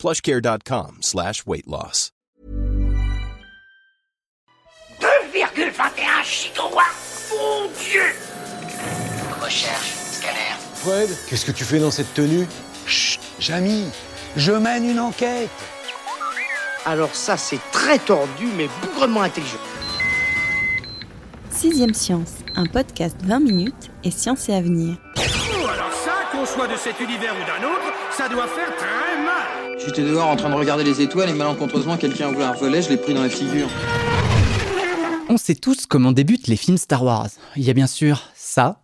plushcare.com slash weight loss. 2,21 gigawatts Mon Dieu Recherche, scanner. Fred, qu'est-ce que tu fais dans cette tenue? Chut, Jamy, je mène une enquête. Alors ça, c'est très tordu, mais bougrement intelligent. Sixième Science, un podcast 20 minutes et science et avenir. Alors ça, qu'on soit de cet univers ou d'un autre, ça doit faire très J'étais dehors en train de regarder les étoiles et malencontreusement quelqu'un a voulu un je l'ai pris dans la figure. On sait tous comment débutent les films Star Wars. Il y a bien sûr ça.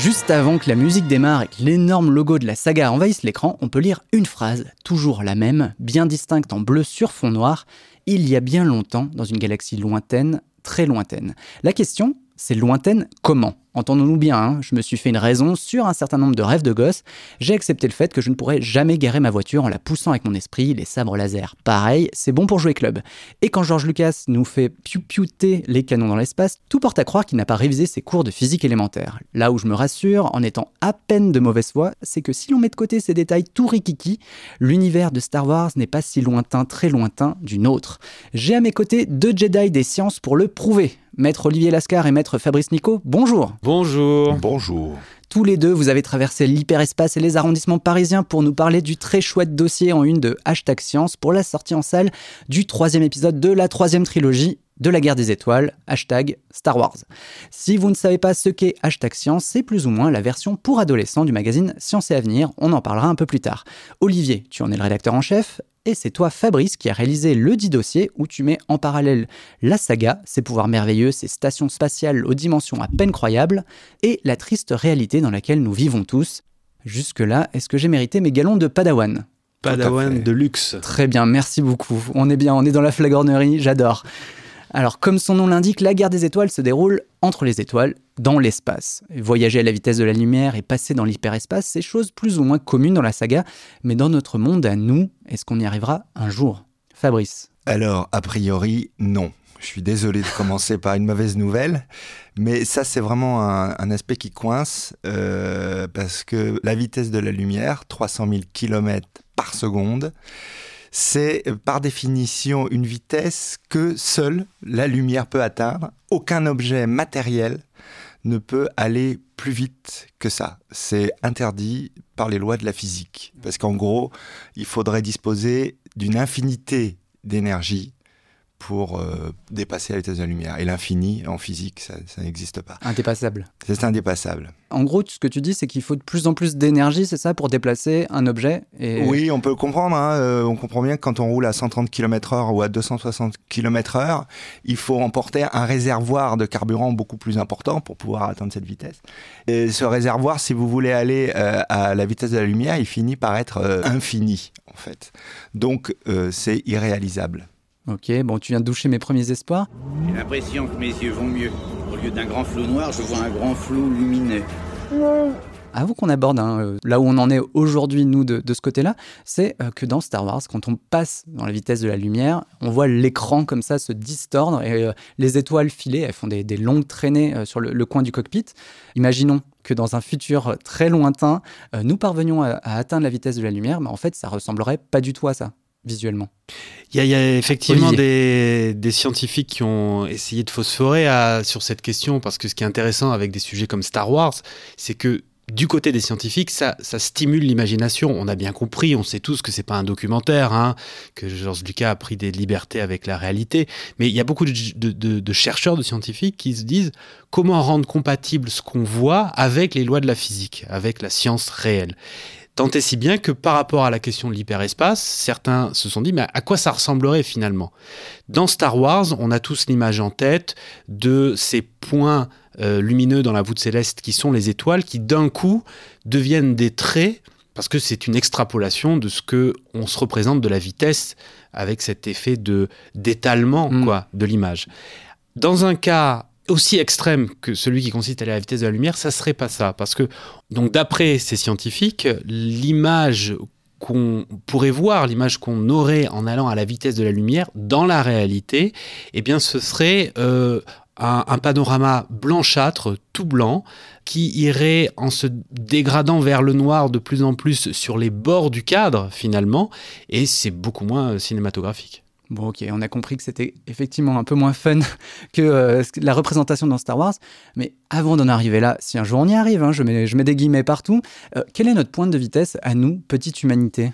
Juste avant que la musique démarre et que l'énorme logo de la saga envahisse l'écran, on peut lire une phrase, toujours la même, bien distincte en bleu sur fond noir. Il y a bien longtemps, dans une galaxie lointaine, très lointaine. La question, c'est lointaine comment? Entendons-nous bien, hein, je me suis fait une raison sur un certain nombre de rêves de gosse. J'ai accepté le fait que je ne pourrais jamais garer ma voiture en la poussant avec mon esprit, les sabres laser. Pareil, c'est bon pour jouer club. Et quand George Lucas nous fait piou-piouter les canons dans l'espace, tout porte à croire qu'il n'a pas révisé ses cours de physique élémentaire. Là où je me rassure, en étant à peine de mauvaise foi, c'est que si l'on met de côté ces détails tout rikiki, l'univers de Star Wars n'est pas si lointain, très lointain d'une autre. J'ai à mes côtés deux Jedi des sciences pour le prouver. Maître Olivier Lascar et Maître Fabrice Nico, bonjour. Bonjour. Bonjour. Tous les deux, vous avez traversé l'hyperespace et les arrondissements parisiens pour nous parler du très chouette dossier en une de Hashtag Science pour la sortie en salle du troisième épisode de la troisième trilogie de la guerre des étoiles, hashtag Star Wars. Si vous ne savez pas ce qu'est hashtag science, c'est plus ou moins la version pour adolescents du magazine Science et Avenir, on en parlera un peu plus tard. Olivier, tu en es le rédacteur en chef, et c'est toi Fabrice qui a réalisé le dit dossier où tu mets en parallèle la saga, ses pouvoirs merveilleux, ses stations spatiales aux dimensions à peine croyables, et la triste réalité dans laquelle nous vivons tous. Jusque-là, est-ce que j'ai mérité mes galons de Padawan? Padawan de luxe. Très bien, merci beaucoup. On est bien, on est dans la flagornerie, j'adore. Alors, comme son nom l'indique, la guerre des étoiles se déroule entre les étoiles, dans l'espace. Voyager à la vitesse de la lumière et passer dans l'hyperespace, c'est chose plus ou moins commune dans la saga, mais dans notre monde à nous, est-ce qu'on y arrivera un jour? Fabrice Alors, a priori, non. Je suis désolé de commencer par une mauvaise nouvelle, mais ça c'est vraiment un, aspect qui coince euh, parce que la vitesse de la lumière, 300 000 km par seconde, c'est par définition une vitesse que seule la lumière peut atteindre. Aucun objet matériel ne peut aller plus vite que ça. C'est interdit par les lois de la physique. Parce qu'en gros, il faudrait disposer d'une infinité d'énergie pour euh, dépasser la vitesse de la lumière. Et l'infini, en physique, ça, ça n'existe pas. Indépassable. C'est indépassable. En gros, ce que tu dis, c'est qu'il faut de plus en plus d'énergie, c'est ça, pour déplacer un objet et... Oui, on peut comprendre. Hein. Euh, on comprend bien que quand on roule à 130 km/h ou à 260 km/h, il faut emporter un réservoir de carburant beaucoup plus important pour pouvoir atteindre cette vitesse. Et ce réservoir, si vous voulez aller euh, à la vitesse de la lumière, il finit par être infini, en fait. Donc, c'est irréalisable. Ok, bon, tu viens de doucher mes premiers espoirs. J'ai l'impression que mes yeux vont mieux. Au lieu d'un grand flou noir, je vois un grand flou lumineux. Avant qu'on aborde hein, là où on en est aujourd'hui, nous, de, de ce côté-là, c'est euh, que dans Star Wars, quand on passe dans la vitesse de la lumière, on voit l'écran comme ça se distordre et euh, les étoiles filées, elles font des, des longues traînées euh, sur le, le, coin du cockpit. Imaginons que dans un futur très lointain, euh, nous parvenions à, à, atteindre la vitesse de la lumière, mais en fait, ça ressemblerait pas du tout à ça visuellement. Il y, y, a effectivement des, des, scientifiques qui ont essayé de phosphorer à, sur cette question, parce que ce qui est intéressant avec des sujets comme Star Wars, c'est que du côté des scientifiques, ça, ça stimule l'imagination. On a bien compris, on sait tous que c'est pas un documentaire, hein, que George Lucas a pris des libertés avec la réalité. Mais il y a beaucoup de, de, de, de chercheurs, de scientifiques qui se disent comment rendre compatible ce qu'on voit avec les lois de la physique, avec la science réelle. Tant et si bien que par rapport à la question de l'hyperespace, certains se sont dit mais à quoi ça ressemblerait finalement? Dans Star Wars, on a tous l'image en tête de ces points euh, lumineux dans la voûte céleste qui sont les étoiles, qui d'un coup deviennent des traits parce que c'est une extrapolation de ce que on se représente de la vitesse avec cet effet de d'étalement Mm. quoi de l'image. Dans un cas aussi extrême que celui qui consiste à aller à la vitesse de la lumière, ça serait pas ça parce que donc d'après ces scientifiques, l'image qu'on pourrait voir, l'image qu'on aurait en allant à la vitesse de la lumière, dans la réalité, eh bien, ce serait euh, un, panorama blanchâtre, tout blanc, qui irait en se dégradant vers le noir de plus en plus sur les bords du cadre, finalement, et c'est beaucoup moins cinématographique. Bon, ok, on a compris que c'était effectivement un peu moins fun que euh, que- la représentation dans Star Wars. Mais avant d'en arriver là, si un jour on y arrive, hein, je, mets, je mets des guillemets partout, euh, quelle est notre pointe de vitesse à nous, petite humanité?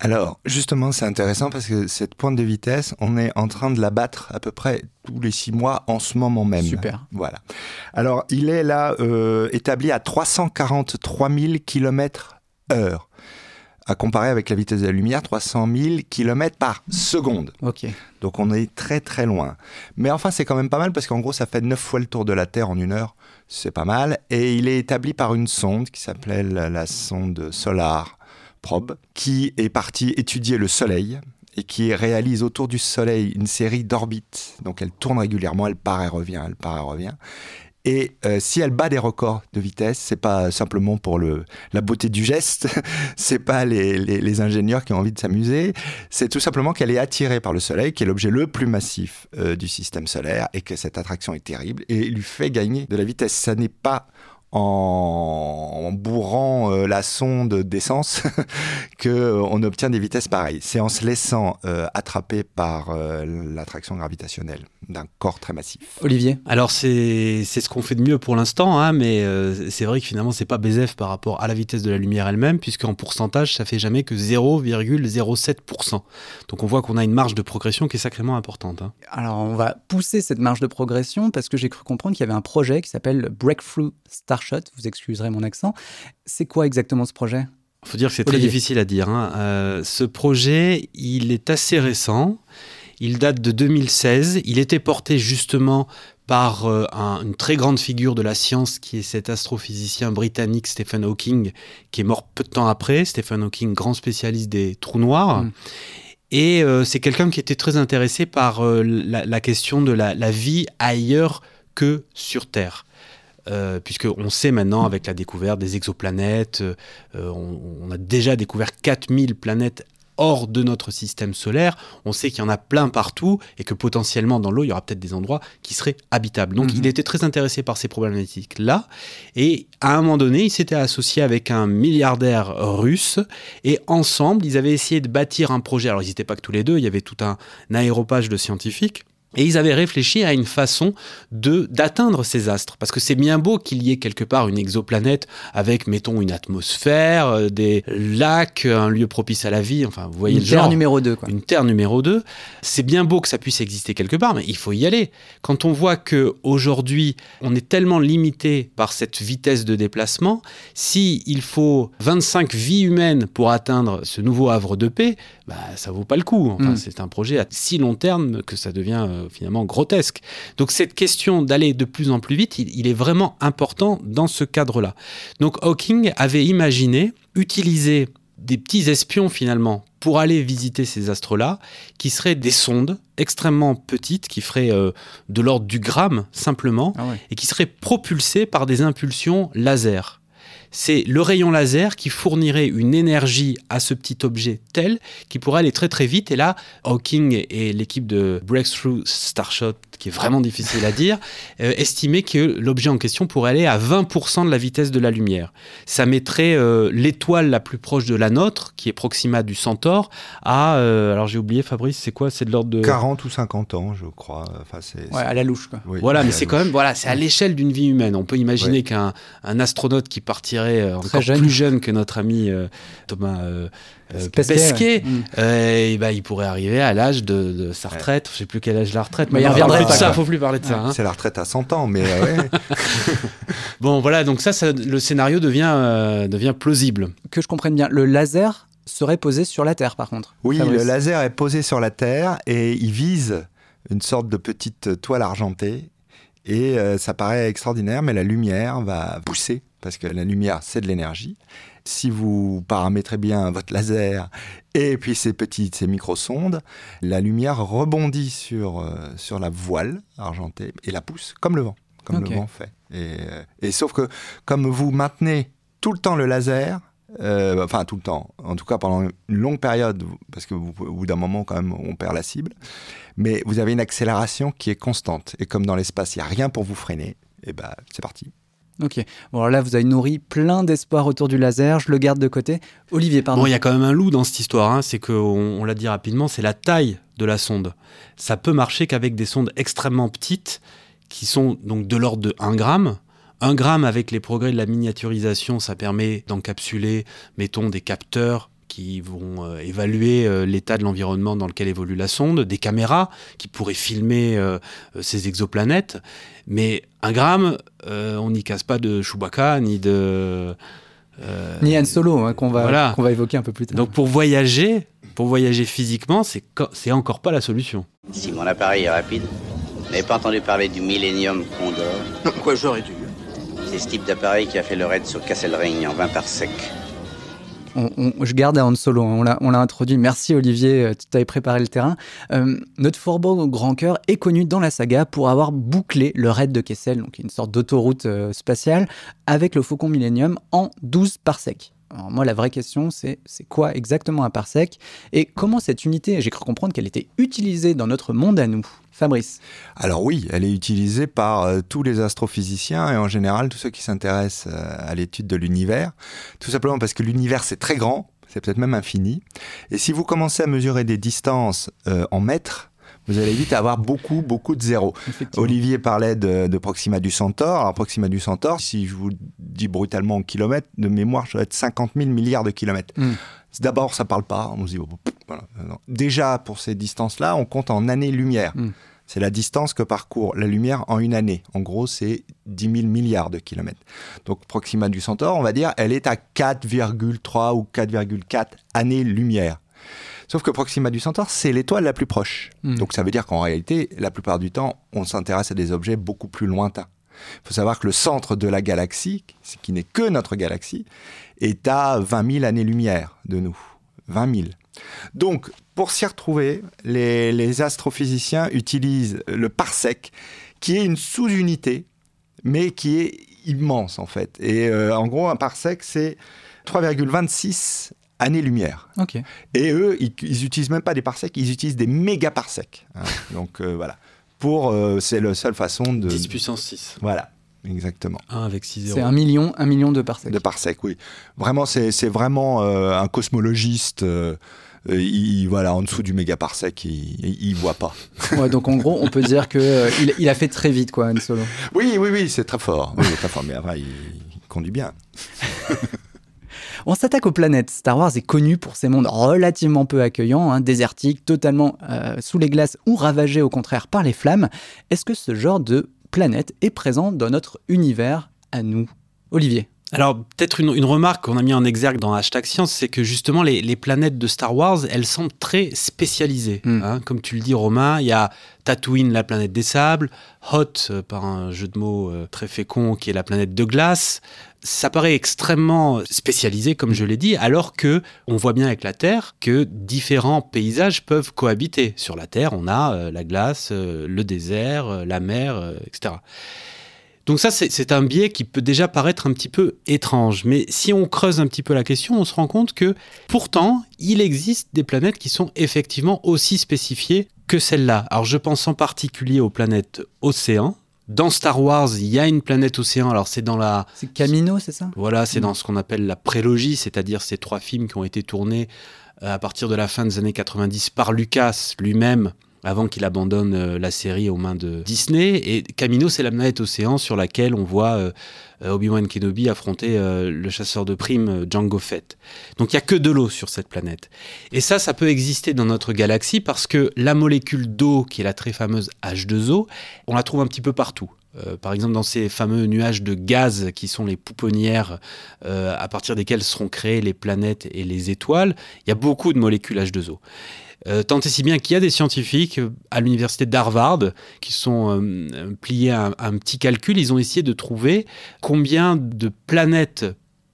Alors, justement, c'est intéressant parce que cette pointe de vitesse, on est en train de la battre à peu près tous les six mois en ce moment même. Super. Voilà. Alors, il est là euh, établi à 343 000 km heure. À comparer avec la vitesse de la lumière, 300 000 km par seconde. Donc on est très très loin. Mais enfin, c'est quand même pas mal parce qu'en gros, ça fait 9 fois le tour de la Terre en une heure. C'est pas mal. Et il est établi par une sonde qui s'appelle la sonde Solar Probe, qui est partie étudier le Soleil et qui réalise autour du Soleil une série d'orbites. Donc elle tourne régulièrement, elle part et revient, elle part et revient. Et euh, si elle bat des records de vitesse, c'est pas simplement pour le, la beauté du geste, c'est pas les, les, ingénieurs qui ont envie de s'amuser, c'est tout simplement qu'elle est attirée par le Soleil, qui est l'objet le plus massif euh, du système solaire, et que cette attraction est terrible et lui fait gagner de la vitesse. Ça n'est pas en, bourrant euh, la sonde d'essence que euh, on obtient des vitesses pareilles. C'est en se laissant euh, attraper par euh, l'attraction gravitationnelle d'un corps très massif. Olivier Alors c'est c'est ce qu'on fait de mieux pour l'instant, hein, mais euh, c'est vrai que finalement c'est pas BZF par rapport à la vitesse de la lumière elle-même, puisqu'en pourcentage ça fait jamais que 0,07%. Donc on voit qu'on a une marge de progression qui est sacrément importante. hein. Alors, on va pousser cette marge de progression parce que j'ai cru comprendre qu'il y avait un projet qui s'appelle Breakthrough Vous excuserez mon accent. C'est quoi exactement ce projet? Faut dire que c'est très difficile à dire. hein. Euh, ce projet, il est assez récent. Il date de 2016. Il était porté justement par euh, un- une très grande figure de la science qui est cet astrophysicien britannique Stephen Hawking, qui est mort peu de temps après. Stephen Hawking, grand spécialiste des trous noirs. Mm. Et euh, c'est quelqu'un qui était très intéressé par euh, la, la question de la, la vie ailleurs que sur Terre. Euh, puisqu'on sait maintenant, avec la découverte des exoplanètes, euh, on, on a déjà découvert 4000 planètes hors de notre système solaire. On sait qu'il y en a plein partout et que potentiellement dans l'eau, il y aura peut-être des endroits qui seraient habitables. Donc Mhm. il était très intéressé par ces problématiques-là. Et à un moment donné, il s'était associé avec un milliardaire russe et ensemble, ils avaient essayé de bâtir un projet. Alors ils n'étaient pas que tous les deux, il y avait tout un, un aéropage de scientifiques. Et ils avaient réfléchi à une façon de d'atteindre ces astres, parce que c'est bien beau qu'il y ait quelque part une exoplanète avec, mettons, une atmosphère, euh, des lacs, un lieu propice à la vie. Enfin, vous voyez Une le Terre genre. numéro 2, quoi. Une Terre numéro 2. C'est bien beau que ça puisse exister quelque part, mais il faut y aller. Quand on voit que aujourd'hui, on est tellement limité par cette vitesse de déplacement, si il faut 25 vies humaines pour atteindre ce nouveau havre de paix, bah, ça vaut pas le coup. Enfin, Mm. c'est un projet à si long terme que ça devient euh, finalement grotesque. Donc cette question d'aller de plus en plus vite, il, il est vraiment important dans ce cadre-là. Donc Hawking avait imaginé utiliser des petits espions finalement pour aller visiter ces astres-là, qui seraient des sondes extrêmement petites, qui feraient euh, de l'ordre du gramme simplement, Ah ouais. et qui seraient propulsées par des impulsions laser. C'est le rayon laser qui fournirait une énergie à ce petit objet tel qu'il pourrait aller très très vite. Et là, Hawking et l'équipe de Breakthrough Starshot, qui est vraiment difficile à dire, euh, estimaient que l'objet en question pourrait aller à 20% de la vitesse de la lumière. Ça mettrait euh, l'étoile la plus proche de la nôtre, qui est Proxima du Centaure, à... euh, alors j'ai oublié Fabrice, c'est quoi? C'est de l'ordre de... 40 ou 50 ans, je crois. Enfin, c'est, Ouais, à la louche, quoi. oui, Voilà, mais c'est quand même, voilà, c'est à l'échelle d'une vie humaine. On peut imaginer Ouais. qu'un un astronaute qui partirait euh, Très encore jeune. plus jeune que notre ami euh, Thomas euh, euh, Pesquet, Pesquet, ouais. Mm. euh, et bah, il pourrait arriver à l'âge de, de sa Ouais. retraite. Je sais plus quel âge la retraite. Mais il reviendrait de ça. quoi. Faut plus parler de ça. hein. C'est la retraite à 100 ans, mais euh, ouais. Bon, voilà, donc ça, ça- le scénario devient, euh, devient plausible. Que je comprenne bien, le laser serait posé sur la Terre, par contre. Oui, Fabrice. le laser est posé sur la Terre et il vise une sorte de petite toile argentée Et euh, ça paraît extraordinaire, mais la lumière va pousser, parce que la lumière, c'est de l'énergie. Si vous paramétrez bien votre laser et puis ces petites, ces microsondes, la lumière rebondit sur, euh, sur la voile argentée et la pousse comme le vent, comme le vent fait. Et, euh, et sauf que comme vous maintenez tout le temps le laser, euh, enfin tout le temps, en tout cas pendant une longue période, parce que vous, au bout d'un moment quand même on perd la cible, mais vous avez une accélération qui est constante. Et comme dans l'espace, il n'y a rien pour vous freiner, et ben c'est parti. Ok. Bon, alors là, vous avez nourri plein d'espoir autour du laser. Je le garde de côté. Olivier, pardon. Bon, il y a quand même un loup dans cette histoire, hein, c'est qu'on on l'a dit rapidement, c'est la taille de la sonde. Ça peut marcher qu'avec des sondes extrêmement petites, qui sont donc de l'ordre de 1 gramme. 1 gramme avec les progrès de la miniaturisation, ça permet d'encapsuler, mettons, des capteurs qui vont euh, évaluer euh, l'état de l'environnement dans lequel évolue la sonde, des caméras qui pourraient filmer euh, ces exoplanètes. Mais 1 gramme, euh, on n'y casse pas de Chewbacca ni de... euh, Ni Han Solo, hein, qu'on va, Voilà. qu'on va évoquer un peu plus tard. donc pour voyager, pour voyager physiquement, c'est co- c'est encore pas la solution. Si mon appareil est rapide, vous n'avez pas entendu parler du Millennium Condor quoi, j'aurais dû. C'est ce type d'appareil qui a fait le raid sur Castle Ring en 20 par sec. On- je garde à Han Solo, hein, on l'a, introduit. Merci Olivier, euh, tu t'avais préparé le terrain. Euh, notre Forbo Grand Cœur est connu dans la saga pour avoir bouclé le raid de Kessel, donc une sorte d'autoroute euh, spatiale, avec le Faucon Millennium en 12 parsecs. Alors moi, la vraie question, c'est c'est quoi exactement un parsec et comment cette unité, j'ai cru comprendre qu'elle était utilisée dans notre monde à nous. Fabrice. Alors oui, elle est utilisée par euh, tous les astrophysiciens et en général tous ceux qui s'intéressent euh, à l'étude de l'univers, tout simplement parce que l'univers c'est très grand, c'est peut-être même infini, et si vous commencez à mesurer des distances euh, en mètres, vous allez vite avoir beaucoup, beaucoup de zéros. Olivier parlait de, de Proxima du Centaure. Alors Proxima du Centaure, si je vous dis brutalement en kilomètres, de mémoire, ça doit être 50 000 milliards de kilomètres. Mm. D'abord, ça parle pas. On se dit, oh, pff, voilà. Non. déjà pour ces distances-là, on compte en années-lumière. Mm. C'est la distance que parcourt la lumière en une année. En gros, c'est 10 000 milliards de kilomètres. Donc Proxima du Centaure, on va dire, elle est à 4,3 ou 4,4 années-lumière. Sauf que Proxima du Centaure, c'est l'étoile la plus proche. Mm. Donc ça veut dire qu'en réalité, la plupart du temps, on s'intéresse à des objets beaucoup plus lointains. Il faut savoir que le centre de la galaxie, ce qui n'est que notre galaxie, est à 20 000 années-lumière de nous. 20 000. Donc, pour s'y retrouver, les, les astrophysiciens utilisent le parsec, qui est une sous-unité, mais qui est immense en fait. Et euh, en gros, un parsec, c'est 3,26 années-lumière. Et eux, ils, ils utilisent même pas des parsecs, ils utilisent des mégaparsecs. hein. Donc euh, voilà. Pour, euh, c'est la seule façon de. 10 puissance 6. Voilà, exactement. 1 avec 6 C'est un million, un million de parsecs. De parsec, oui. Vraiment, c'est c'est vraiment euh, un cosmologiste. euh, euh, il, voilà, en dessous du mégaparsec, il, il, il voit pas. Ouais, donc en gros, on peut dire que euh, il, il a fait très vite, quoi, Han Solo. Oui, oui, oui, c'est très fort. Oui, c'est très fort, mais après, il, il conduit bien. On s'attaque aux planètes. Star Wars est connu pour ses mondes relativement peu accueillants, hein, désertiques, totalement euh, sous les glaces ou ravagés au contraire par les flammes. Est-ce que ce genre de planète est présent dans notre univers à nous? Olivier Alors, peut-être une, une remarque qu'on a mis en exergue dans Hashtag Science, c'est que justement, les, les planètes de Star Wars, elles semblent très spécialisées. Mm. hein. Comme tu le dis, Romain, il y a Tatooine, la planète des sables, Hot, euh, par un jeu de mots euh, très fécond, qui est la planète de glace. Ça paraît extrêmement spécialisé, comme je l'ai dit, alors que on voit bien avec la Terre que différents paysages peuvent cohabiter. Sur la Terre, on a euh, la glace, euh, le désert, euh, la mer, etc. Donc ça, c'est un biais qui peut déjà paraître un petit peu étrange. Mais si on creuse un petit peu la question, on se rend compte que pourtant, il existe des planètes qui sont effectivement aussi spécifiées que celle-là. Alors je pense en particulier aux planètes océans. Dans Star Wars, il y a une planète océan. Alors c'est dans la... C'est Camino, c'est ça? Voilà, c'est dans ce qu'on appelle la prélogie, c'est-à-dire ces trois films qui ont été tournés euh, à partir de la fin des années 90 par Lucas lui-même, avant qu'il abandonne euh, la série aux mains de Disney. Et Camino, c'est la planète océan sur laquelle on voit euh, euh, Obi-Wan Kenobi affronter le chasseur de primes Django Fett. Donc il y a que de l'eau sur cette planète. Et ça, ça peut exister dans notre galaxie parce que la molécule d'eau, qui est la très fameuse H2O, on la trouve un petit peu partout. Par exemple, dans ces fameux nuages de gaz qui sont les pouponnières à partir desquelles seront créées les planètes et les étoiles, il y a beaucoup de molécules H2O. Tant et si bien qu'il y a des scientifiques à l'université d'Harvard qui sont pliés à un petit calcul. Ils ont essayé de trouver combien de planètes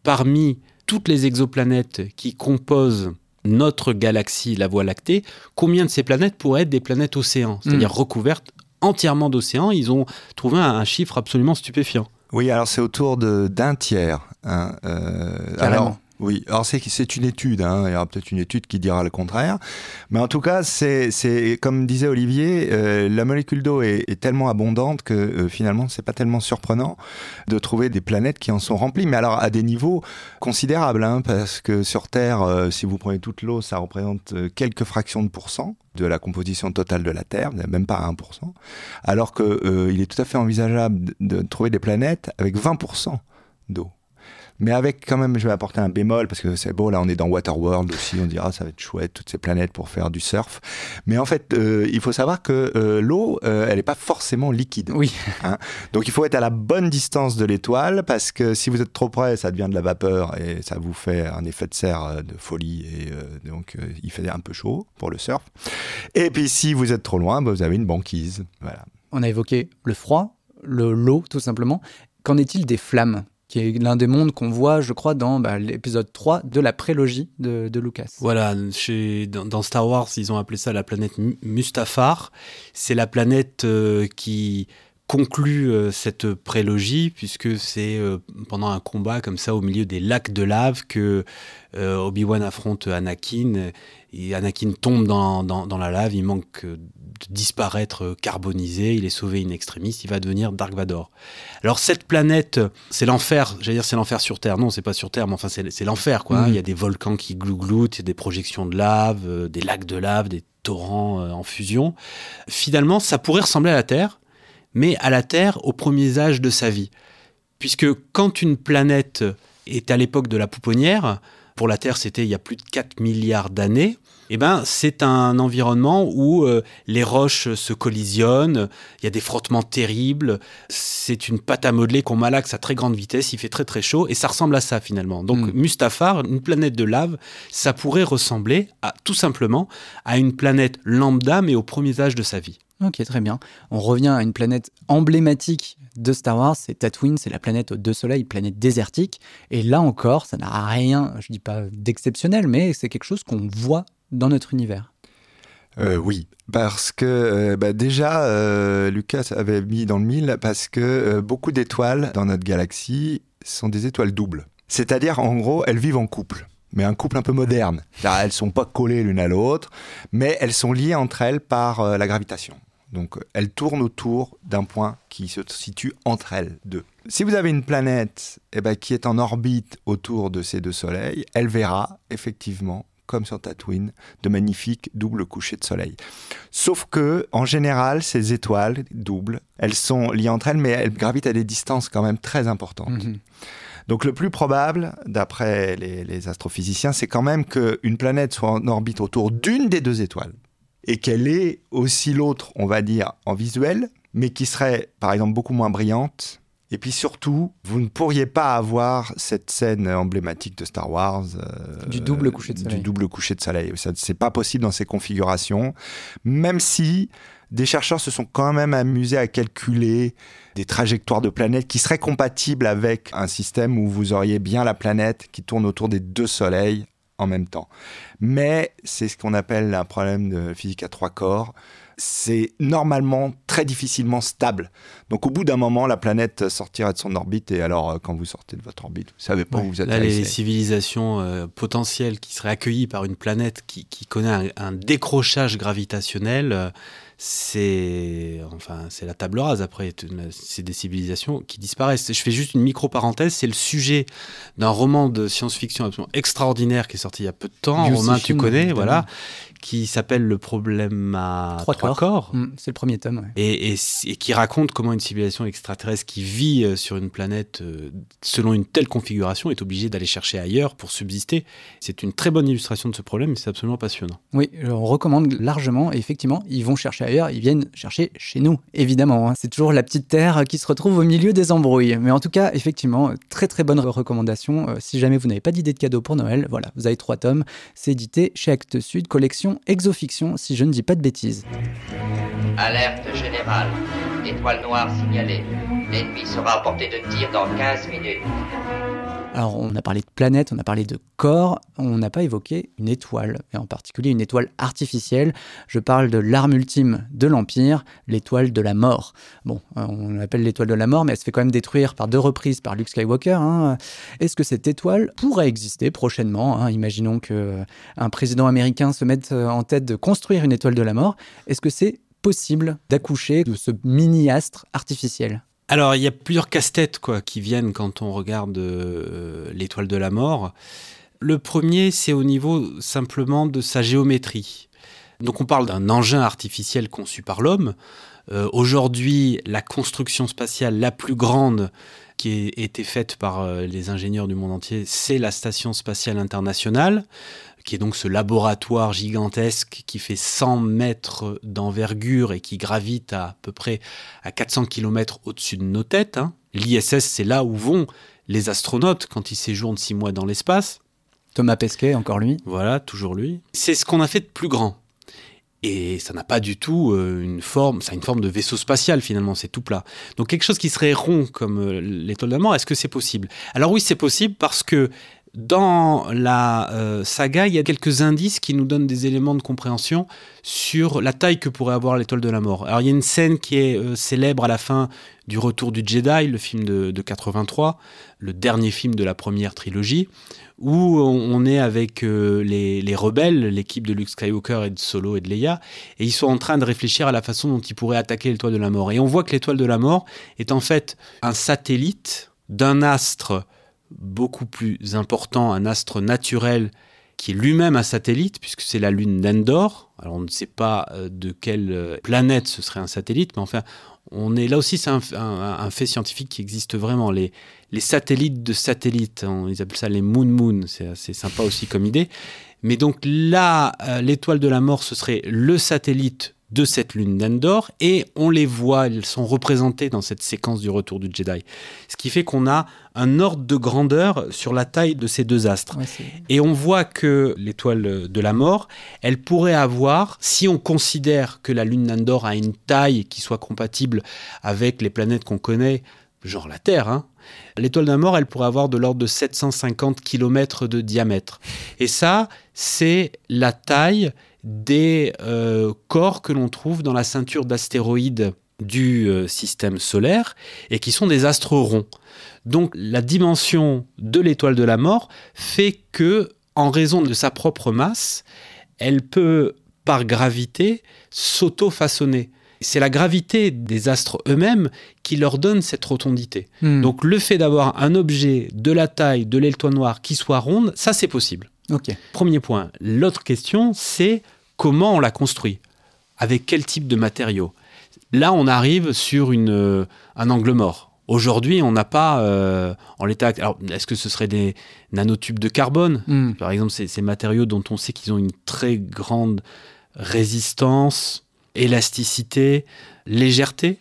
parmi toutes les exoplanètes qui composent notre galaxie, la Voie lactée, combien de ces planètes pourraient être des planètes océans, c'est-à-dire hmm. recouvertes entièrement d'océans Ils ont trouvé un, chiffre absolument stupéfiant. Oui, alors c'est autour d'un tiers. Hein, euh, alors, oui, alors c'est une étude, hein. il y aura peut-être une étude qui dira le contraire, mais en tout cas, c'est comme disait Olivier, euh, la molécule d'eau est, tellement abondante que euh, finalement, c'est pas tellement surprenant de trouver des planètes qui en sont remplies, mais alors à des niveaux considérables, hein, parce que sur Terre, euh, si vous prenez toute l'eau, ça représente quelques fractions de pourcents de la composition totale de la Terre, même pas 1%, alors qu'il est tout à fait envisageable de trouver des planètes avec 20% d'eau mais avec quand même, je vais apporter un bémol parce que c'est beau, là on est dans Waterworld aussi, on dira ça va être chouette, toutes ces planètes pour faire du surf. Mais en fait, euh, il faut savoir que euh, l'eau, euh, elle n'est pas forcément liquide. Oui. Hein. donc il faut être à la bonne distance de l'étoile parce que si vous êtes trop près, ça devient de la vapeur et ça vous fait un effet de serre de folie et donc il fait un peu chaud pour le surf. Et puis si vous êtes trop loin, bah, vous avez une banquise. Voilà. On a évoqué le froid, le l'eau tout simplement. Qu'en est-il des flammes? Qui est l'un des mondes qu'on voit, je crois, dans bah, l'épisode 3 de la prélogie de, Lucas. Voilà, chez, dans, Star Wars, ils ont appelé ça la planète Mustafar. C'est la planète euh, qui conclut euh, cette prélogie, puisque c'est euh, pendant un combat comme ça au milieu des lacs de lave que Obi-Wan affronte Anakin. Et Anakin tombe dans, dans, la lave, il manque de disparaître carbonisé, il est sauvé in extremis, il va devenir Dark Vador. Alors cette planète, c'est l'enfer. J'allais dire c'est l'enfer sur Terre. Non, c'est pas sur Terre, mais enfin c'est l'enfer quoi. Mm. Il y a des volcans qui glougloutent, il y a des projections de lave, euh, des lacs de lave, des torrents euh, en fusion. Finalement, ça pourrait ressembler à la Terre, mais à la Terre au premier âge de sa vie, puisque quand une planète est à l'époque de la pouponnière, pour la Terre c'était il y a plus de 4 milliards d'années eh ben, c'est un environnement où euh, les roches se collisionnent, il y a des frottements terribles, c'est une pâte à modeler qu'on malaxe à très grande vitesse, il fait très très chaud, et ça ressemble à ça finalement. Donc mm. Mustafar, une planète de lave, ça pourrait ressembler à, tout simplement à une planète lambda, mais au premier âge de sa vie. Ok, très bien. On revient à une planète emblématique de Star Wars, c'est Tatooine, c'est la planète aux deux soleils, planète désertique. Et là encore, ça n'a rien, je dis pas d'exceptionnel, mais c'est quelque chose qu'on voit dans notre univers euh, oui, parce que euh, bah, déjà, euh, Lucas avait mis dans le mille, parce que beaucoup d'étoiles dans notre galaxie sont des étoiles doubles. C'est-à-dire, en gros, elles vivent en couple, mais un couple un peu moderne. Elles sont pas collées l'une à l'autre, mais elles sont liées entre elles par la gravitation. Donc, elles tournent autour d'un point qui se situe entre elles deux. Si vous avez une planète eh ben, qui est en orbite autour de ces deux soleils, elle verra effectivement comme sur Tatooine, de magnifiques doubles couchers de soleil. Sauf que, en général, ces étoiles doubles, elles sont liées entre elles, mais elles gravitent à des distances quand même très importantes. Mhm. Donc le plus probable, d'après les, astrophysiciens, c'est quand même qu'une planète soit en orbite autour d'une des deux étoiles et qu'elle ait aussi l'autre, on va dire, en visuel, mais qui serait par exemple beaucoup moins brillante et puis surtout, vous ne pourriez pas avoir cette scène emblématique de Star Wars. Euh, du double coucher de soleil. Du double coucher de soleil. C'est pas possible dans ces configurations. Même si des chercheurs se sont quand même amusés à calculer des trajectoires de planètes qui seraient compatibles avec un système où vous auriez bien la planète qui tourne autour des deux soleils en même temps. Mais c'est ce qu'on appelle un problème de physique à trois corps c'est normalement très difficilement stable. Donc au bout d'un moment, la planète sortira de son orbite et alors euh, quand vous sortez de votre orbite, vous savez pas où vous êtes. Là, les civilisations euh, potentielles qui seraient accueillies par une planète qui, connaît un, décrochage gravitationnel, euh, c'est enfin c'est la table rase après. C'est des civilisations qui disparaissent. Je fais juste une micro parenthèse. C'est le sujet d'un roman de science-fiction absolument extraordinaire qui est sorti il y a peu de temps. Romain, tu connais, voilà qui s'appelle Le problème à trois, corps. Mm, c'est le premier tome. Et, qui raconte comment une civilisation extraterrestre qui vit euh, sur une planète euh, selon une telle configuration est obligée d'aller chercher ailleurs pour subsister. C'est une très bonne illustration de ce problème et c'est absolument passionnant. Oui, on recommande largement. Et effectivement, ils vont chercher ailleurs, ils viennent chercher chez nous, évidemment. Hein. C'est toujours la petite terre qui se retrouve au milieu des embrouilles. Mais en tout cas, effectivement, très très bonne recommandation. Euh, si jamais vous n'avez pas d'idée de cadeau pour Noël, voilà, vous avez trois tomes. C'est édité chez Actes Sud, collection fiction, exofiction, si je ne dis pas de bêtises. Alerte générale. Étoile noire signalée. L'ennemi sera à portée de tir dans 15 minutes. Alors, on a parlé de planète, on a parlé de corps, on n'a pas évoqué une étoile, et en particulier une étoile artificielle. Je parle de l'arme ultime de l'Empire, l'étoile de la mort. Bon, euh, on l'appelle l'étoile de la mort, mais elle se fait quand même détruire par deux reprises par Luke Skywalker. hein. Est-ce que cette étoile pourrait exister prochainement hein? Imaginons qu'un président américain se mette euh, en tête de construire une étoile de la mort. Est-ce que c'est possible d'accoucher de ce mini-astre artificiel? Alors, il y a plusieurs casse-têtes quoi, qui viennent quand on regarde euh, l'étoile de la mort. Le premier, c'est au niveau simplement de sa géométrie. Donc, on parle d'un engin artificiel conçu par l'homme. Euh, Aujourd'hui, la construction spatiale la plus grande qui a été faite par euh, les ingénieurs du monde entier, c'est la Station spatiale internationale, qui est donc ce laboratoire gigantesque qui fait 100 mètres d'envergure et qui gravite à, à peu près à 400 km au-dessus de nos têtes. hein. L'ISS, c'est là où vont les astronautes quand ils séjournent six mois dans l'espace. Thomas Pesquet, encore lui. Voilà, toujours lui. C'est ce qu'on a fait de plus grand. Et ça n'a pas du tout euh, une forme, ça a une forme de vaisseau spatial finalement, c'est tout plat. Donc quelque chose qui serait rond comme euh, l'étoile est-ce que c'est possible? Alors oui, c'est possible parce que dans la euh, saga, il y a quelques indices qui nous donnent des éléments de compréhension sur la taille que pourrait avoir l'étoile de la mort. Alors il y a une scène qui est euh, célèbre à la fin du Retour du Jedi, le film de, de 83, le dernier film de la première trilogie, où on, est avec euh, les, les rebelles, l'équipe de Luke Skywalker et de Solo et de Leia, et ils sont en train de réfléchir à la façon dont ils pourraient attaquer l'étoile de la mort. Et on voit que l'étoile de la mort est en fait un satellite d'un astre beaucoup plus important, un astre naturel qui est lui-même un satellite, puisque c'est la lune d'Endor. Alors on ne sait pas euh, de quelle euh, planète ce serait un satellite, mais enfin, on est là aussi, c'est un, fait scientifique qui existe vraiment. Les, satellites de satellites, on- ils appellent ça les moon moon, c'est assez sympa aussi comme idée. Mais donc là, euh, l'étoile de la mort, ce serait le satellite de cette lune d'Endor, et on les voit, ils sont représentés dans cette séquence du retour du Jedi. Ce qui fait qu'on a un ordre de grandeur sur la taille de ces deux astres. Ouais, Et on voit que l'étoile de la mort, elle pourrait avoir, si on considère que la lune d'Endor a une taille qui soit compatible avec les planètes qu'on connaît, genre la Terre, hein, l'étoile de la mort, elle pourrait avoir de l'ordre de 750 km de diamètre. Et ça, c'est la taille des euh, corps que l'on trouve dans la ceinture d'astéroïdes du euh, système solaire et qui sont des astres ronds. Donc la dimension de l'étoile de la mort fait que, en raison de sa propre masse, elle peut, par gravité, s'auto-façonner. C'est la gravité des astres eux-mêmes qui leur donne cette rotondité. Hmm. Donc le fait d'avoir un objet de la taille de l'étoile noire qui soit ronde, ça c'est possible. Premier point. L'autre question, c'est comment on la construit? Avec quel type de matériaux? Là, on arrive sur une, euh, un angle mort. Aujourd'hui, on n'a pas, euh, en l'état. Alors, est-ce que ce serait des nanotubes de carbone? Hmm. Par exemple, ces, ces matériaux dont on sait qu'ils ont une très grande résistance, élasticité, légèreté.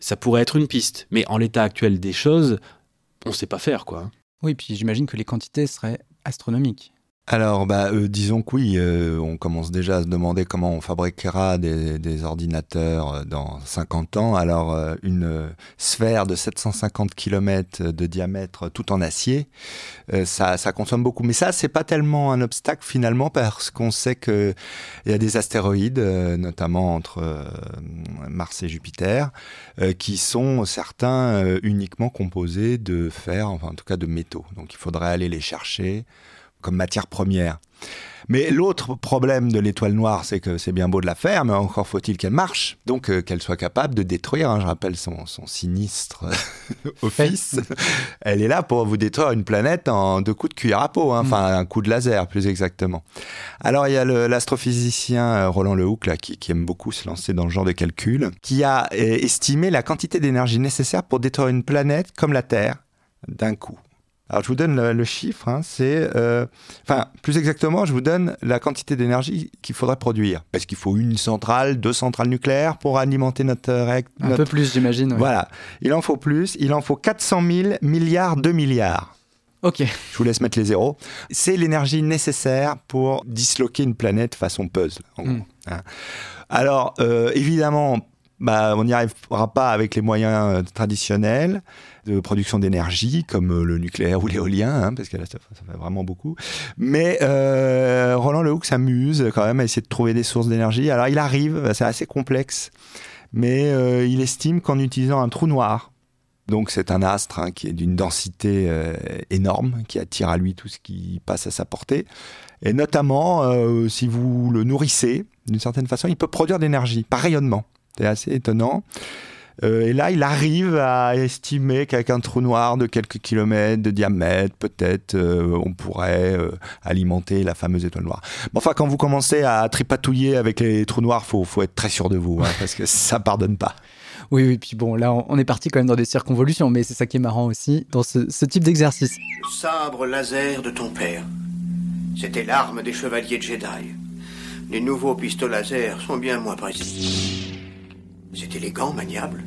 Ça pourrait être une piste. Mais en l'état actuel des choses, on ne sait pas faire, quoi. Oui, puis j'imagine que les quantités seraient astronomiques. Alors, bah, euh, disons que oui, euh, on commence déjà à se demander comment on fabriquera des, ordinateurs euh, dans 50 ans. Alors, une sphère de 750 km de diamètre tout en acier, ça, ça consomme beaucoup. Mais ça, c'est pas tellement un obstacle finalement parce qu'on sait qu'il y a des astéroïdes, notamment entre Mars et Jupiter, qui sont certains uniquement composés de fer, enfin en tout cas de métaux. Donc, il faudrait aller les chercher comme matière première. Mais l'autre problème de l'étoile noire, c'est que c'est bien beau de la faire, mais encore faut-il qu'elle marche. Donc euh, qu'elle soit capable de détruire, hein, je rappelle son, son sinistre office, elle est là pour vous détruire une planète en deux coups de cuillère à peau, hein, enfin un coup de laser plus exactement. Alors il y a l'astrophysicien euh, Roland Lehoucq, là, qui, qui aime beaucoup se lancer dans le genre de calcul, qui a euh, estimé la quantité d'énergie nécessaire pour détruire une planète comme la Terre d'un coup. Alors je vous donne le, le chiffre, hein, c'est, euh, enfin plus exactement, je vous donne la quantité d'énergie qu'il faudrait produire. Parce qu'il faut une centrale, deux centrales nucléaires pour alimenter notre réacteur. Un peu plus, j'imagine. ouais. Voilà, il en faut plus, il en faut 400 000 milliards de milliards. Ok. Je vous laisse mettre les zéros. C'est l'énergie nécessaire pour disloquer une planète façon puzzle. En gros, Mm. hein. Alors, euh, évidemment, bah, on n'y arrivera pas avec les moyens euh, traditionnels de production d'énergie, comme euh, le nucléaire ou l'éolien, hein, parce que là, ça, fait vraiment beaucoup. Mais euh, Roland Lehoucq s'amuse quand même à essayer de trouver des sources d'énergie. Alors, il arrive, c'est assez complexe, mais il estime qu'en utilisant un trou noir, donc c'est un astre hein, qui est d'une densité énorme, qui attire à lui tout ce qui passe à sa portée. Et notamment, si vous le nourrissez, d'une certaine façon, il peut produire de l'énergie par rayonnement. C'est assez étonnant. Euh, et là, il arrive à estimer qu'avec un trou noir de quelques kilomètres de diamètre, peut-être, euh, on pourrait euh, alimenter la fameuse étoile noire. Bon, enfin, quand vous commencez à tripatouiller avec les trous noirs, faut, faut être très sûr de vous, hein, parce que ça pardonne pas. Oui, oui, puis bon, là, on on est parti quand même dans des circonvolutions, mais c'est ça qui est marrant aussi dans ce, ce type d'exercice. Le sabre laser de ton père. C'était l'arme des chevaliers de Jedi. Les nouveaux pistolets laser sont bien moins précis. C'est élégant, maniable.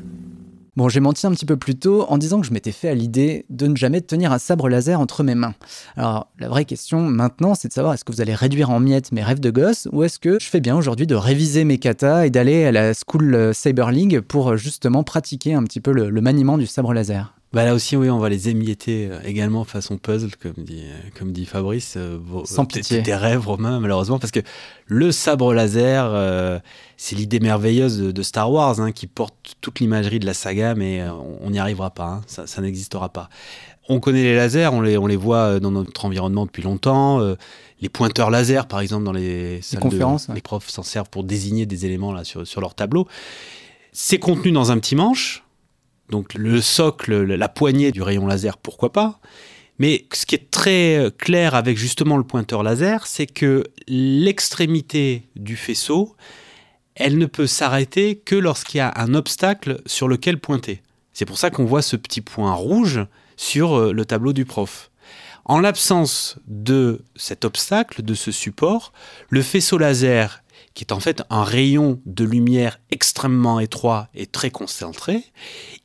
Bon, j'ai menti un petit peu plus tôt en disant que je m'étais fait à l'idée de ne jamais tenir un sabre laser entre mes mains. Alors, la vraie question maintenant, c'est de savoir est-ce que vous allez réduire en miettes mes rêves de gosse ou est-ce que je fais bien aujourd'hui de réviser mes katas et d'aller à la School euh, League pour euh, justement pratiquer un petit peu le maniement du sabre laser? Bah là aussi, oui, on va les émietter euh, également façon puzzle, comme dit, euh, comme dit Fabrice. euh, vos- Sans pitié. Tes rêves, Romain, malheureusement, parce que le sabre laser, euh, c'est l'idée merveilleuse de, de Star Wars, hein, qui porte toute l'imagerie de la saga, mais on n'y arrivera pas, hein, ça, ça n'existera pas. On connaît les lasers, on les, on les voit dans notre environnement depuis longtemps. euh, les pointeurs laser, par exemple, dans les salles de- conférences, ouais. les profs s'en servent pour désigner des éléments là sur, sur leur tableau. C'est contenu dans un petit manche, donc le socle, le- la poignée du rayon laser, pourquoi pas. Mais ce qui est très euh, clair avec justement le pointeur laser, c'est que l'extrémité du faisceau, elle ne peut s'arrêter que lorsqu'il y a un obstacle sur lequel pointer. C'est pour ça qu'on voit ce petit point rouge sur euh, le tableau du prof. En l'absence de cet obstacle, de ce support, le faisceau laser, qui est en fait un rayon de lumière extrêmement étroit et très concentré,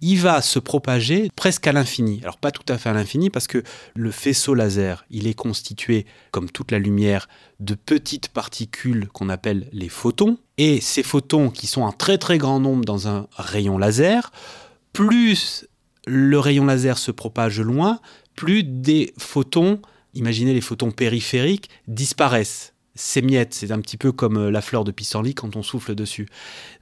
il va se propager presque à l'infini. Alors pas tout à fait à l'infini parce que le faisceau laser, il est constitué, comme toute la lumière, de petites particules qu'on appelle les photons. Et ces photons, qui sont un très très grand nombre dans un rayon laser, plus le rayon laser se propage loin, plus des photons, imaginez les photons périphériques, disparaissent. S'émiettent, c'est un petit peu comme euh, la fleur de pissenlit quand on souffle dessus.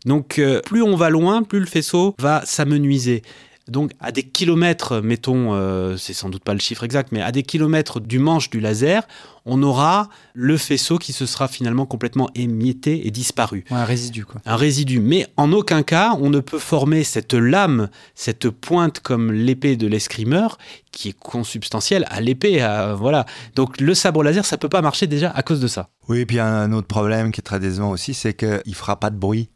Donc euh, plus on va loin, plus le faisceau va s'amenuiser. Donc à des kilomètres, mettons, euh, c'est sans doute pas le chiffre exact, mais à des kilomètres du manche du laser, on aura le faisceau qui se sera finalement complètement émietté et disparu. Ouais, Un résidu, quoi. Un résidu. Mais en aucun cas, on ne peut former cette lame, cette pointe comme l'épée de l'escrimeur, qui est consubstantielle à l'épée. à- Voilà. Donc le sabre laser, ça peut pas marcher déjà à cause de ça. Oui, et puis un autre problème qui est très décevant aussi, c'est qu'il fera pas de bruit.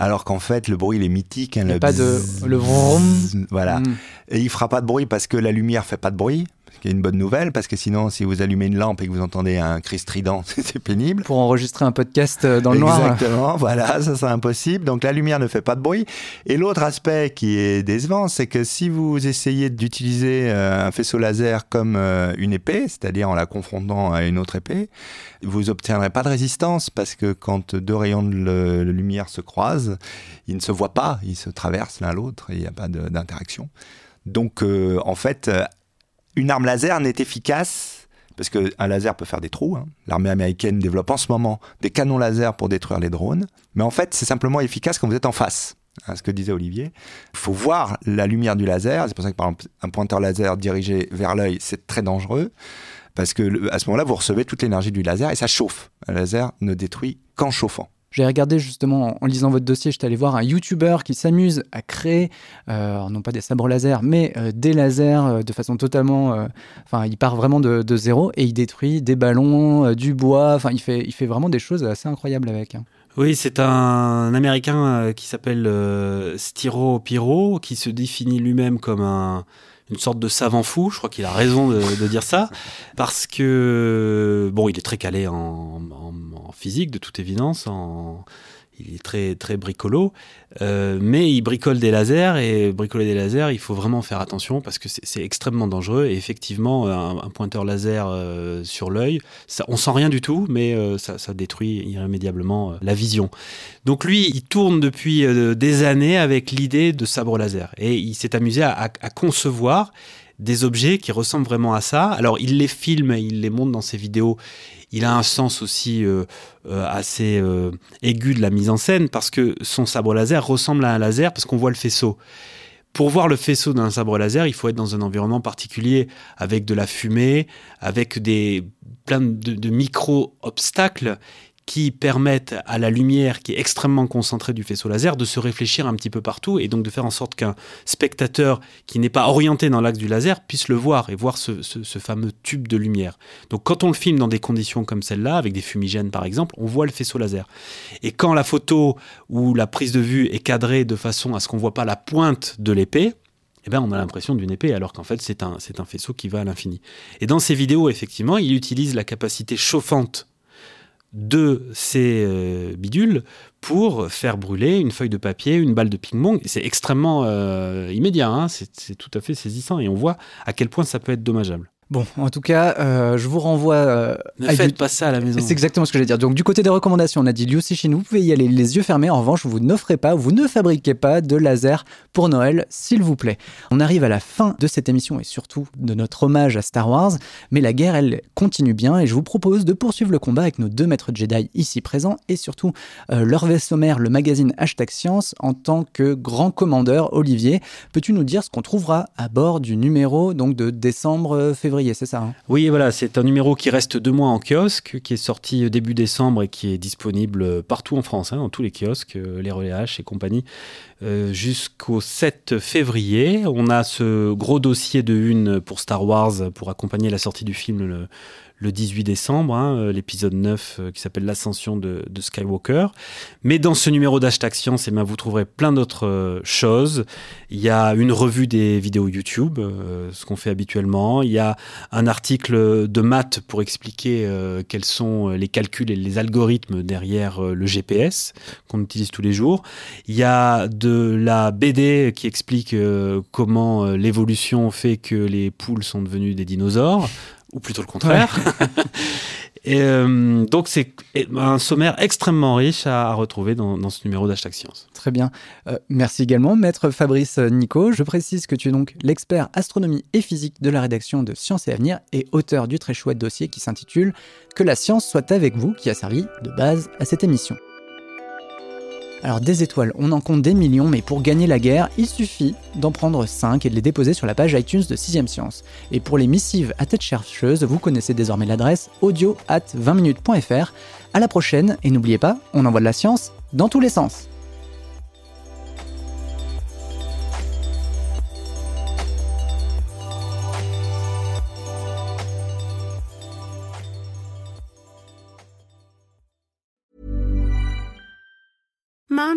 Alors qu'en fait, le bruit, il est mythique. hein, Il le pas de- bzzz, le vroom. bzzz, Voilà. Mm. Et il fera pas de bruit parce que la lumière fait pas de bruit. Qui est une bonne nouvelle, parce que sinon, si vous allumez une lampe et que vous entendez un cri strident, c'est pénible. Pour enregistrer un podcast euh, dans le noir. Exactement, voilà, ça c'est impossible. Donc la lumière ne fait pas de bruit. Et l'autre aspect qui est décevant, c'est que si vous essayez d'utiliser euh, un faisceau laser comme euh, une épée, c'est-à-dire en la confrontant à une autre épée, vous obtiendrez pas de résistance parce que quand deux rayons de, lumière se croisent, ils ne se voient pas, ils se traversent l'un l'autre il n'y a pas d'interaction. Donc euh, en fait, une arme laser n'est efficace parce qu'un laser peut faire des trous. hein. L'armée américaine développe en ce moment des canons laser pour détruire les drones. Mais en fait, c'est simplement efficace quand vous êtes en face. Hein, ce que disait Olivier. Il faut voir la lumière du laser. C'est pour ça que, par exemple, un pointeur laser dirigé vers l'œil, c'est très dangereux. Parce que à ce moment-là, vous recevez toute l'énergie du laser et ça chauffe. Un laser ne détruit qu'en chauffant. J'ai regardé justement en lisant votre dossier, j'étais allé voir un YouTuber qui s'amuse à créer, euh, non pas des sabres laser, mais euh, des lasers euh, de façon totalement. Enfin, il part vraiment de, zéro et il détruit des ballons, du bois. Enfin, il fait, il fait vraiment des choses assez incroyables avec. hein. Oui, c'est un Américain qui s'appelle Styro Piro, qui se définit lui-même comme un- une sorte de savant fou. Je crois qu'il a raison de, de dire ça, parce que bon, il est très calé en, en- en physique, de toute évidence. En, il est très très bricolo, euh, mais il bricole des lasers et bricoler des lasers, il faut vraiment faire attention parce que c'est extrêmement dangereux. Et effectivement, un, pointeur laser euh, sur l'œil, on sent rien du tout, mais euh, ça, détruit irrémédiablement la vision. Donc lui, il tourne depuis des années avec l'idée de sabre laser et il s'est amusé à, à concevoir des objets qui ressemblent vraiment à ça. Alors il les filme, il les montre dans ses vidéos il a un sens aussi euh, euh, assez euh, aigu de la mise en scène parce que son sabre laser ressemble à un laser parce qu'on voit le faisceau. Pour voir le faisceau d'un sabre laser, il faut être dans un environnement particulier avec de la fumée, avec des plein de, de micro-obstacles qui permettent à la lumière qui est extrêmement concentrée du faisceau laser de se réfléchir un petit peu partout et donc de faire en sorte qu'un spectateur qui n'est pas orienté dans l'axe du laser puisse le voir et voir ce, fameux tube de lumière. Donc quand on le filme dans des conditions comme celle-là, avec des fumigènes par exemple, on voit le faisceau laser. Et quand la photo ou la prise de vue est cadrée de façon à ce qu'on ne voit pas la pointe de l'épée, eh ben, on a l'impression d'une épée, alors qu'en fait, c'est un, un faisceau qui va à l'infini. Et dans ces vidéos, effectivement, il utilise la capacité chauffante de ces euh, bidules pour faire brûler une feuille de papier, une balle de ping-pong. C'est extrêmement euh, immédiat, hein. c'est tout à fait saisissant et on voit à quel point ça peut être dommageable. Bon, en tout cas, euh, je vous renvoie. Euh, ne faites pas ça à la maison. C'est exactement ce que j'allais dire. Donc, du côté des recommandations, on a dit Liu Cixin, vous pouvez y aller les yeux fermés. En revanche, vous n'offrez pas, vous ne fabriquez pas de laser pour Noël, s'il vous plaît. On arrive à la fin de cette émission et surtout de notre hommage à Star Wars. Mais la guerre, elle continue bien et je vous propose de poursuivre le combat avec nos deux maîtres Jedi ici présents et surtout euh, leur vaisseau mère, le magazine Hashtag Science, en tant que grand commandeur. Olivier, peux-tu nous dire ce qu'on trouvera à bord du numéro donc de décembre-février, c'est ça hein Oui, voilà, c'est un numéro qui reste deux mois en kiosque, qui est sorti début décembre et qui est disponible partout en France, hein, dans tous les kiosques, euh, les relais H et compagnie, euh, jusqu'au 7 février. On a ce gros dossier de une pour Star Wars pour accompagner la sortie du film le 18 décembre, hein, euh, l'épisode 9 euh, qui s'appelle L'ascension de, Skywalker. Mais dans ce numéro d'Hashtag Science, eh ben, vous trouverez plein d'autres euh, choses. Il y a une revue des vidéos YouTube, ce qu'on fait habituellement. Il y a un article de maths pour expliquer quels sont les calculs et les algorithmes derrière le GPS qu'on utilise tous les jours. Il y a de la BD qui explique comment l'évolution fait que les poules sont devenues des dinosaures ou plutôt le contraire. et euh, donc c'est un sommaire extrêmement riche à, retrouver dans, ce numéro d'Hashtag Science. Très bien. Euh, merci également, maître Fabrice Nico. Je précise que tu es donc l'expert astronomie et physique de la rédaction de Science et Avenir et auteur du très chouette dossier qui s'intitule Que la science soit avec vous, qui a servi de base à cette émission. Alors des étoiles, on en compte des millions, mais pour gagner la guerre, il suffit d'en prendre 5 et de les déposer sur la page iTunes de 6ème Science. Et pour les missives à tête chercheuse, vous connaissez désormais l'adresse audio at 20minutes.fr. À la prochaine, et n'oubliez pas, on envoie de la science dans tous les sens.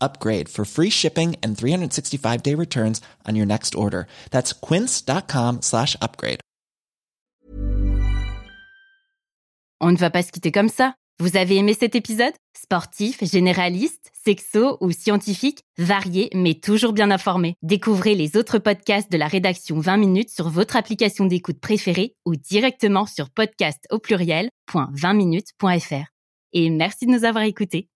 upgrade for free shipping and 365 day returns on your next order. That's quince.com slash upgrade. On ne va pas se quitter comme ça. Vous avez aimé cet épisode? Sportif, généraliste, sexo ou scientifique, varié mais toujours bien informé. Découvrez les autres podcasts de la rédaction 20 minutes sur votre application d'écoute préférée ou directement sur podcast au pluriel.20minutes.fr. Et merci de nous avoir écoutés.